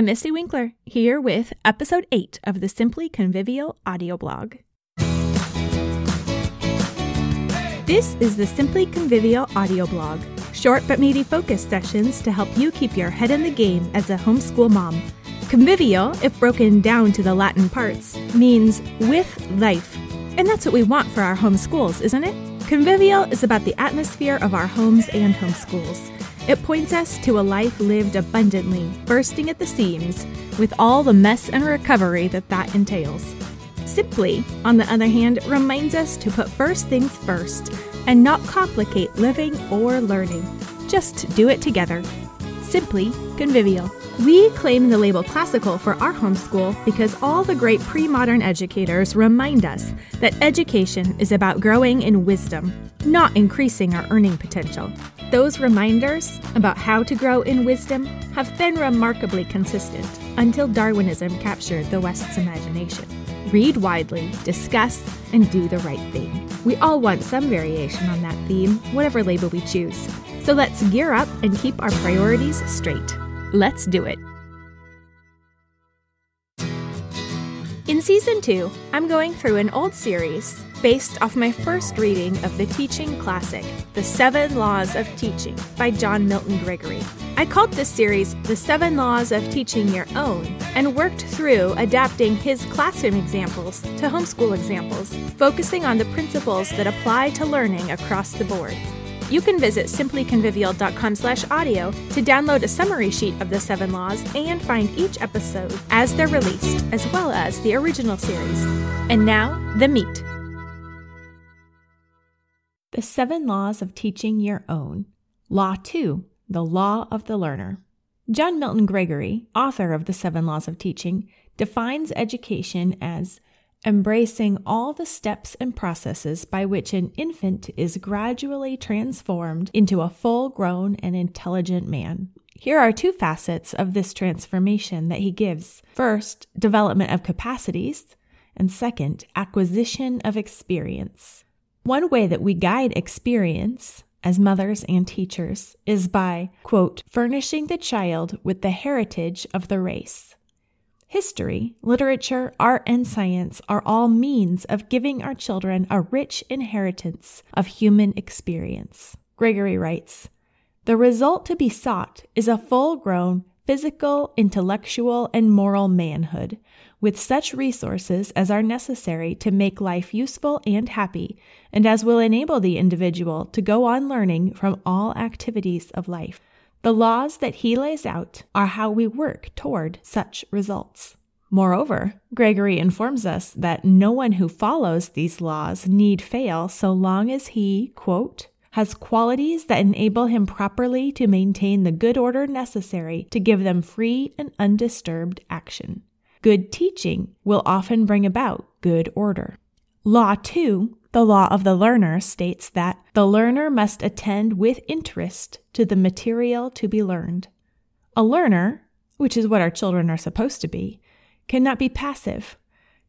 I'm Mystie Winckler, here with episode 8 of the Simply Convivial audio blog. This is the Simply Convivial audio blog, short but meaty focus sessions to help you keep your head in the game as a homeschool mom. Convivial, if broken down to the Latin parts, means with life. And that's what we want for our homeschools, isn't it? Convivial is about the atmosphere of our homes and homeschools. It points us to a life lived abundantly, bursting at the seams, with all the mess and recovery that that entails. Simply, on the other hand, reminds us to put first things first and not complicate living or learning. Just do it together. Simply convivial. We claim the label classical for our homeschool because all the great pre modern educators remind us that education is about growing in wisdom, not increasing our earning potential. Those reminders about how to grow in wisdom have been remarkably consistent until Darwinism captured the West's imagination. Read widely, discuss, and do the right thing. We all want some variation on that theme, whatever label we choose. So let's gear up and keep our priorities straight. Let's do it. In season two, I'm going through an old series based off my first reading of the teaching classic, The Seven Laws of Teaching by John Milton Gregory. I called this series The Seven Laws of Teaching Your Own and worked through adapting his classroom examples to homeschool examples, focusing on the principles that apply to learning across the board. You can visit simplyconvivial.com slash audio to download a summary sheet of the seven laws and find each episode as they're released, as well as the original series. And now, the meat. The Seven Laws of Teaching Your Own. Law 2 The Law of the Learner. John Milton Gregory, author of The Seven Laws of Teaching, defines education as embracing all the steps and processes by which an infant is gradually transformed into a full grown and intelligent man. Here are two facets of this transformation that he gives first, development of capacities, and second, acquisition of experience. One way that we guide experience as mothers and teachers is by, quote, furnishing the child with the heritage of the race. History, literature, art, and science are all means of giving our children a rich inheritance of human experience. Gregory writes The result to be sought is a full grown physical, intellectual, and moral manhood, with such resources as are necessary to make life useful and happy, and as will enable the individual to go on learning from all activities of life. The laws that he lays out are how we work toward such results. Moreover, Gregory informs us that no one who follows these laws need fail so long as he, quote, has qualities that enable him properly to maintain the good order necessary to give them free and undisturbed action. Good teaching will often bring about good order. Law 2 the law of the learner states that the learner must attend with interest to the material to be learned. A learner, which is what our children are supposed to be, cannot be passive.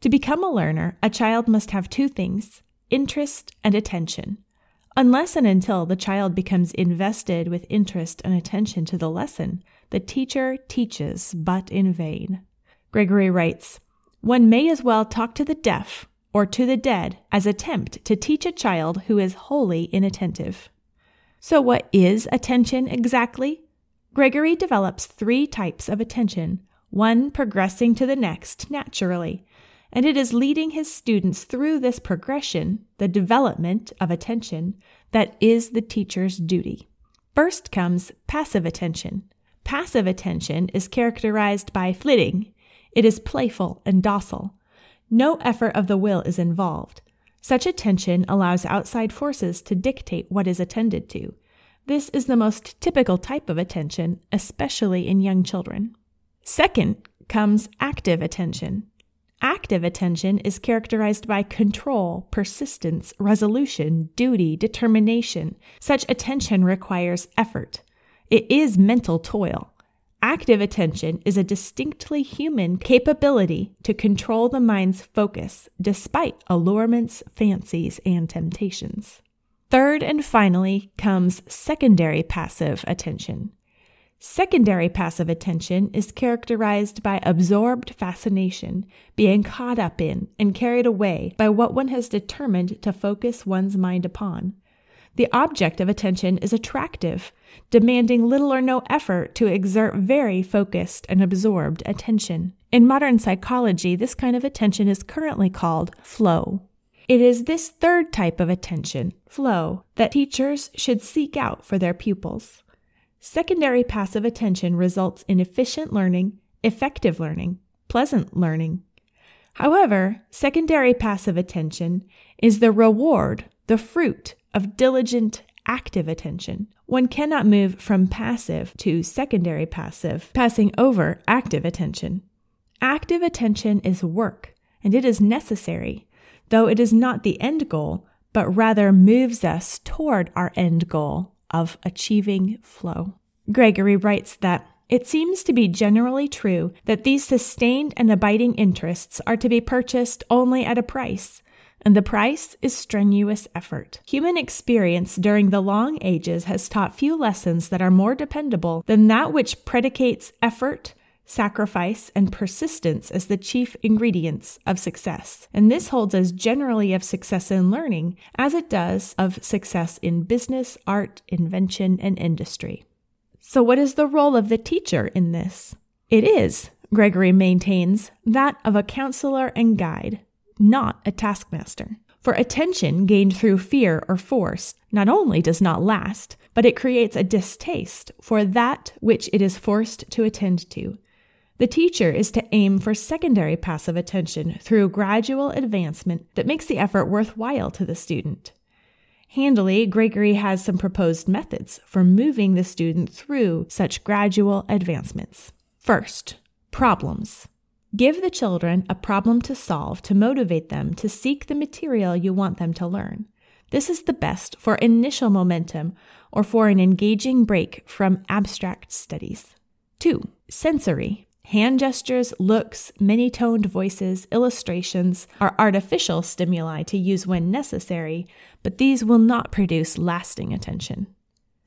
To become a learner, a child must have two things interest and attention. Unless and until the child becomes invested with interest and attention to the lesson, the teacher teaches but in vain. Gregory writes, One may as well talk to the deaf or to the dead as attempt to teach a child who is wholly inattentive. So, what is attention exactly? Gregory develops three types of attention, one progressing to the next naturally, and it is leading his students through this progression, the development of attention, that is the teacher's duty. First comes passive attention. Passive attention is characterized by flitting. It is playful and docile. No effort of the will is involved. Such attention allows outside forces to dictate what is attended to. This is the most typical type of attention, especially in young children. Second comes active attention. Active attention is characterized by control, persistence, resolution, duty, determination. Such attention requires effort. It is mental toil. Active attention is a distinctly human capability to control the mind's focus despite allurements, fancies, and temptations. Third and finally comes secondary passive attention. Secondary passive attention is characterized by absorbed fascination, being caught up in and carried away by what one has determined to focus one's mind upon. The object of attention is attractive, demanding little or no effort to exert very focused and absorbed attention. In modern psychology, this kind of attention is currently called flow. It is this third type of attention, flow, that teachers should seek out for their pupils. Secondary passive attention results in efficient learning, effective learning, pleasant learning. However, secondary passive attention is the reward, the fruit of diligent, active attention. One cannot move from passive to secondary passive, passing over active attention. Active attention is work, and it is necessary, though it is not the end goal, but rather moves us toward our end goal of achieving flow. Gregory writes that it seems to be generally true that these sustained and abiding interests are to be purchased only at a price, and the price is strenuous effort. Human experience during the long ages has taught few lessons that are more dependable than that which predicates effort, sacrifice, and persistence as the chief ingredients of success. And this holds as generally of success in learning as it does of success in business, art, invention, and industry. So, what is the role of the teacher in this? It is, Gregory maintains, that of a counselor and guide, not a taskmaster. For attention gained through fear or force not only does not last, but it creates a distaste for that which it is forced to attend to, the teacher is to aim for secondary passive attention through gradual advancement that makes the effort worthwhile to the student. Handily, Gregory has some proposed methods for moving the student through such gradual advancements. First, problems. Give the children a problem to solve to motivate them to seek the material you want them to learn. This is the best for initial momentum or for an engaging break from abstract studies. 2. Sensory. Hand gestures, looks, many toned voices, illustrations are artificial stimuli to use when necessary, but these will not produce lasting attention.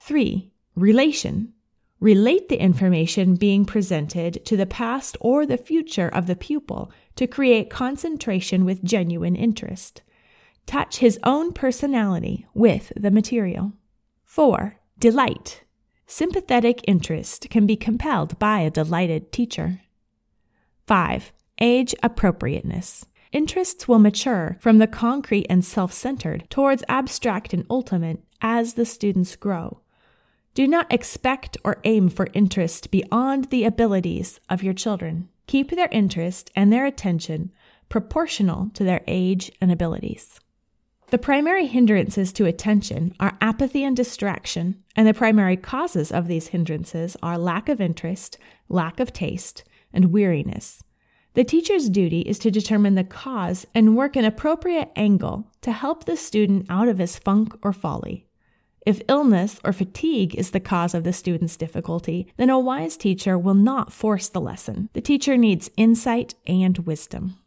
3. Relation. Relate the information being presented to the past or the future of the pupil to create concentration with genuine interest. Touch his own personality with the material. 4. Delight. Sympathetic interest can be compelled by a delighted teacher. 5. Age appropriateness. Interests will mature from the concrete and self centered towards abstract and ultimate as the students grow. Do not expect or aim for interest beyond the abilities of your children. Keep their interest and their attention proportional to their age and abilities. The primary hindrances to attention are apathy and distraction, and the primary causes of these hindrances are lack of interest, lack of taste, and weariness. The teacher's duty is to determine the cause and work an appropriate angle to help the student out of his funk or folly. If illness or fatigue is the cause of the student's difficulty, then a wise teacher will not force the lesson. The teacher needs insight and wisdom.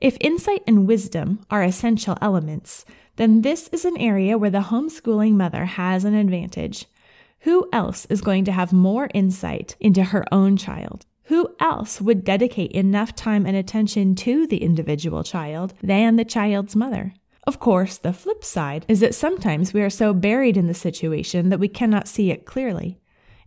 If insight and wisdom are essential elements, then this is an area where the homeschooling mother has an advantage. Who else is going to have more insight into her own child? Who else would dedicate enough time and attention to the individual child than the child's mother? Of course, the flip side is that sometimes we are so buried in the situation that we cannot see it clearly.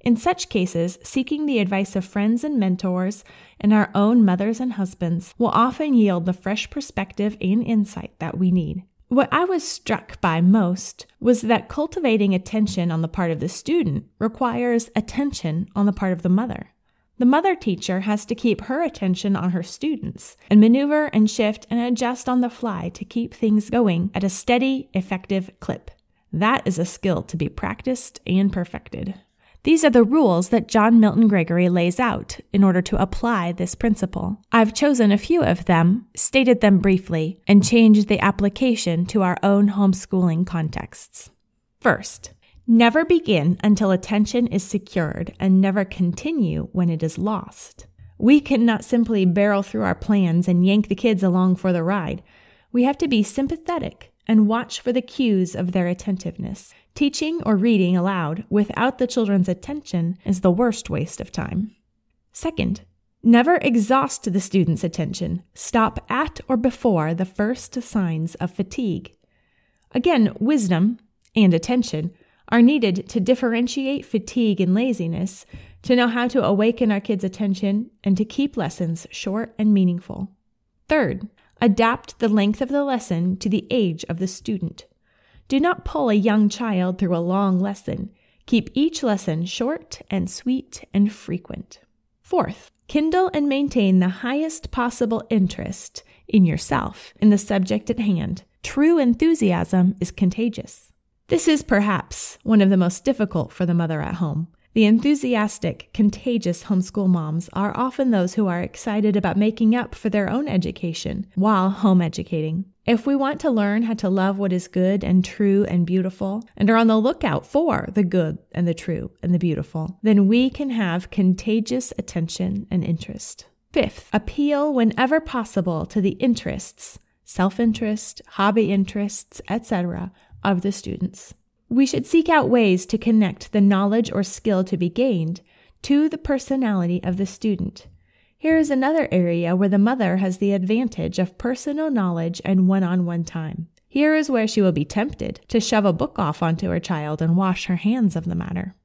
In such cases, seeking the advice of friends and mentors and our own mothers and husbands will often yield the fresh perspective and insight that we need. What I was struck by most was that cultivating attention on the part of the student requires attention on the part of the mother. The mother teacher has to keep her attention on her students and maneuver and shift and adjust on the fly to keep things going at a steady, effective clip. That is a skill to be practiced and perfected. These are the rules that John Milton Gregory lays out in order to apply this principle. I've chosen a few of them, stated them briefly, and changed the application to our own homeschooling contexts. First, never begin until attention is secured and never continue when it is lost. We cannot simply barrel through our plans and yank the kids along for the ride. We have to be sympathetic and watch for the cues of their attentiveness. Teaching or reading aloud without the children's attention is the worst waste of time. Second, never exhaust the student's attention. Stop at or before the first signs of fatigue. Again, wisdom and attention are needed to differentiate fatigue and laziness, to know how to awaken our kids' attention, and to keep lessons short and meaningful. Third, adapt the length of the lesson to the age of the student. Do not pull a young child through a long lesson. Keep each lesson short and sweet and frequent. Fourth, kindle and maintain the highest possible interest in yourself, in the subject at hand. True enthusiasm is contagious. This is perhaps one of the most difficult for the mother at home. The enthusiastic, contagious homeschool moms are often those who are excited about making up for their own education while home educating. If we want to learn how to love what is good and true and beautiful, and are on the lookout for the good and the true and the beautiful, then we can have contagious attention and interest. Fifth, appeal whenever possible to the interests, self interest, hobby interests, etc., of the students. We should seek out ways to connect the knowledge or skill to be gained to the personality of the student. Here is another area where the mother has the advantage of personal knowledge and one on one time. Here is where she will be tempted to shove a book off onto her child and wash her hands of the matter.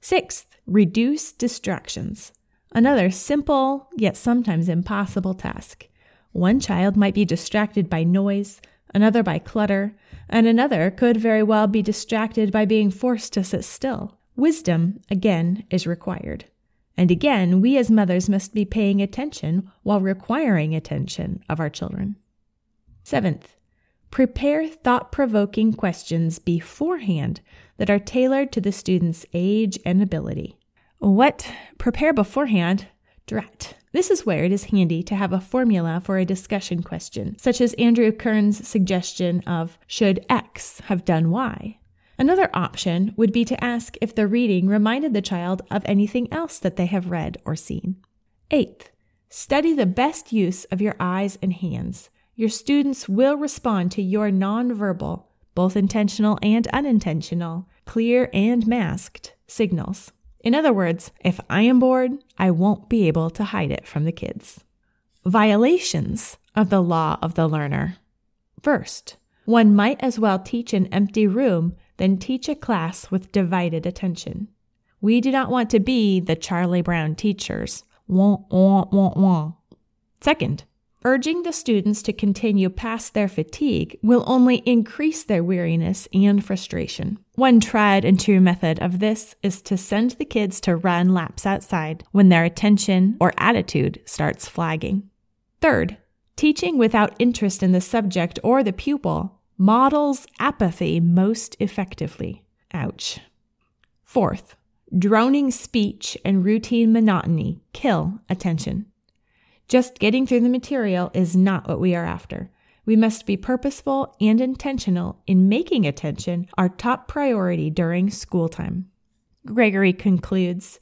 Sixth, reduce distractions. Another simple, yet sometimes impossible task. One child might be distracted by noise, another by clutter, and another could very well be distracted by being forced to sit still. Wisdom, again, is required. And again, we as mothers must be paying attention while requiring attention of our children. Seventh, prepare thought provoking questions beforehand that are tailored to the student's age and ability. What? Prepare beforehand? Drat. This is where it is handy to have a formula for a discussion question, such as Andrew Kern's suggestion of should X have done Y? Another option would be to ask if the reading reminded the child of anything else that they have read or seen. Eighth, study the best use of your eyes and hands. Your students will respond to your nonverbal, both intentional and unintentional, clear and masked signals. In other words, if I am bored, I won't be able to hide it from the kids. Violations of the law of the learner. First, one might as well teach an empty room than teach a class with divided attention. We do not want to be the Charlie Brown teachers. Wah, wah, wah, wah. Second, Urging the students to continue past their fatigue will only increase their weariness and frustration. One tried and true method of this is to send the kids to run laps outside when their attention or attitude starts flagging. Third, teaching without interest in the subject or the pupil models apathy most effectively. Ouch. Fourth, droning speech and routine monotony kill attention. Just getting through the material is not what we are after. We must be purposeful and intentional in making attention our top priority during school time. Gregory concludes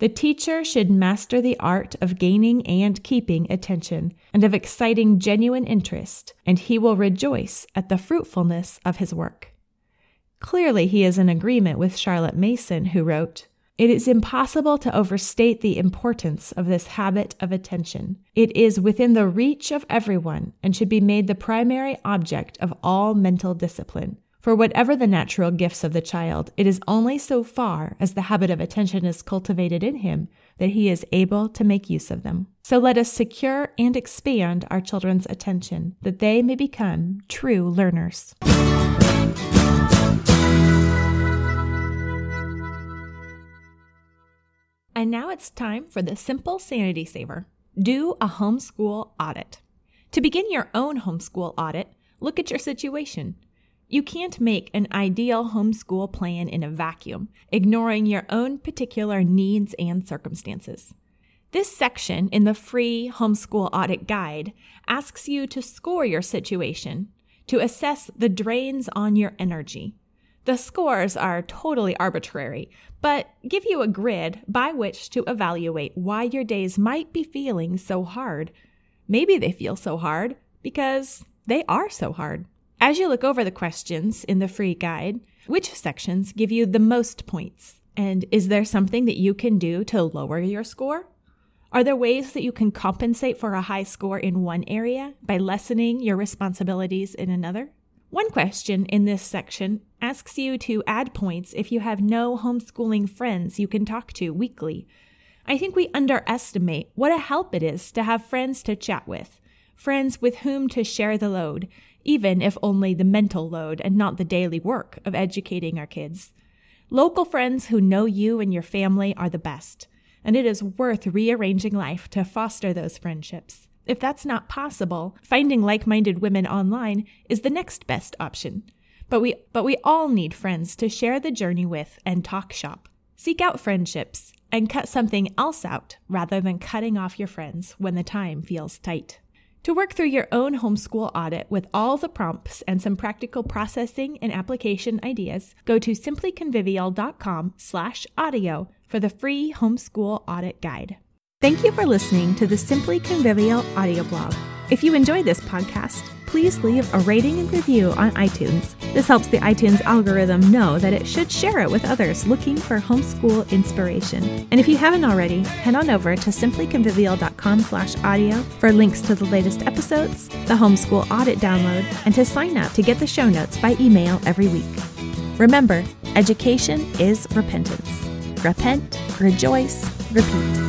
The teacher should master the art of gaining and keeping attention and of exciting genuine interest, and he will rejoice at the fruitfulness of his work. Clearly, he is in agreement with Charlotte Mason, who wrote, it is impossible to overstate the importance of this habit of attention. It is within the reach of everyone and should be made the primary object of all mental discipline. For whatever the natural gifts of the child, it is only so far as the habit of attention is cultivated in him that he is able to make use of them. So let us secure and expand our children's attention, that they may become true learners. And now it's time for the simple sanity saver. Do a homeschool audit. To begin your own homeschool audit, look at your situation. You can't make an ideal homeschool plan in a vacuum, ignoring your own particular needs and circumstances. This section in the free homeschool audit guide asks you to score your situation, to assess the drains on your energy, the scores are totally arbitrary, but give you a grid by which to evaluate why your days might be feeling so hard. Maybe they feel so hard because they are so hard. As you look over the questions in the free guide, which sections give you the most points? And is there something that you can do to lower your score? Are there ways that you can compensate for a high score in one area by lessening your responsibilities in another? One question in this section asks you to add points if you have no homeschooling friends you can talk to weekly. I think we underestimate what a help it is to have friends to chat with, friends with whom to share the load, even if only the mental load and not the daily work of educating our kids. Local friends who know you and your family are the best and it is worth rearranging life to foster those friendships. If that's not possible, finding like-minded women online is the next best option. But we but we all need friends to share the journey with and talk shop. Seek out friendships and cut something else out rather than cutting off your friends when the time feels tight. To work through your own homeschool audit with all the prompts and some practical processing and application ideas, go to simplyconvivial.com/audio for the free homeschool audit guide. Thank you for listening to the Simply Convivial audio blog. If you enjoy this podcast, please leave a rating and review on iTunes. This helps the iTunes algorithm know that it should share it with others looking for homeschool inspiration. And if you haven't already, head on over to simplyconvivial.com slash audio for links to the latest episodes, the homeschool audit download, and to sign up to get the show notes by email every week. Remember, education is repentance. Repent, rejoice, repeat.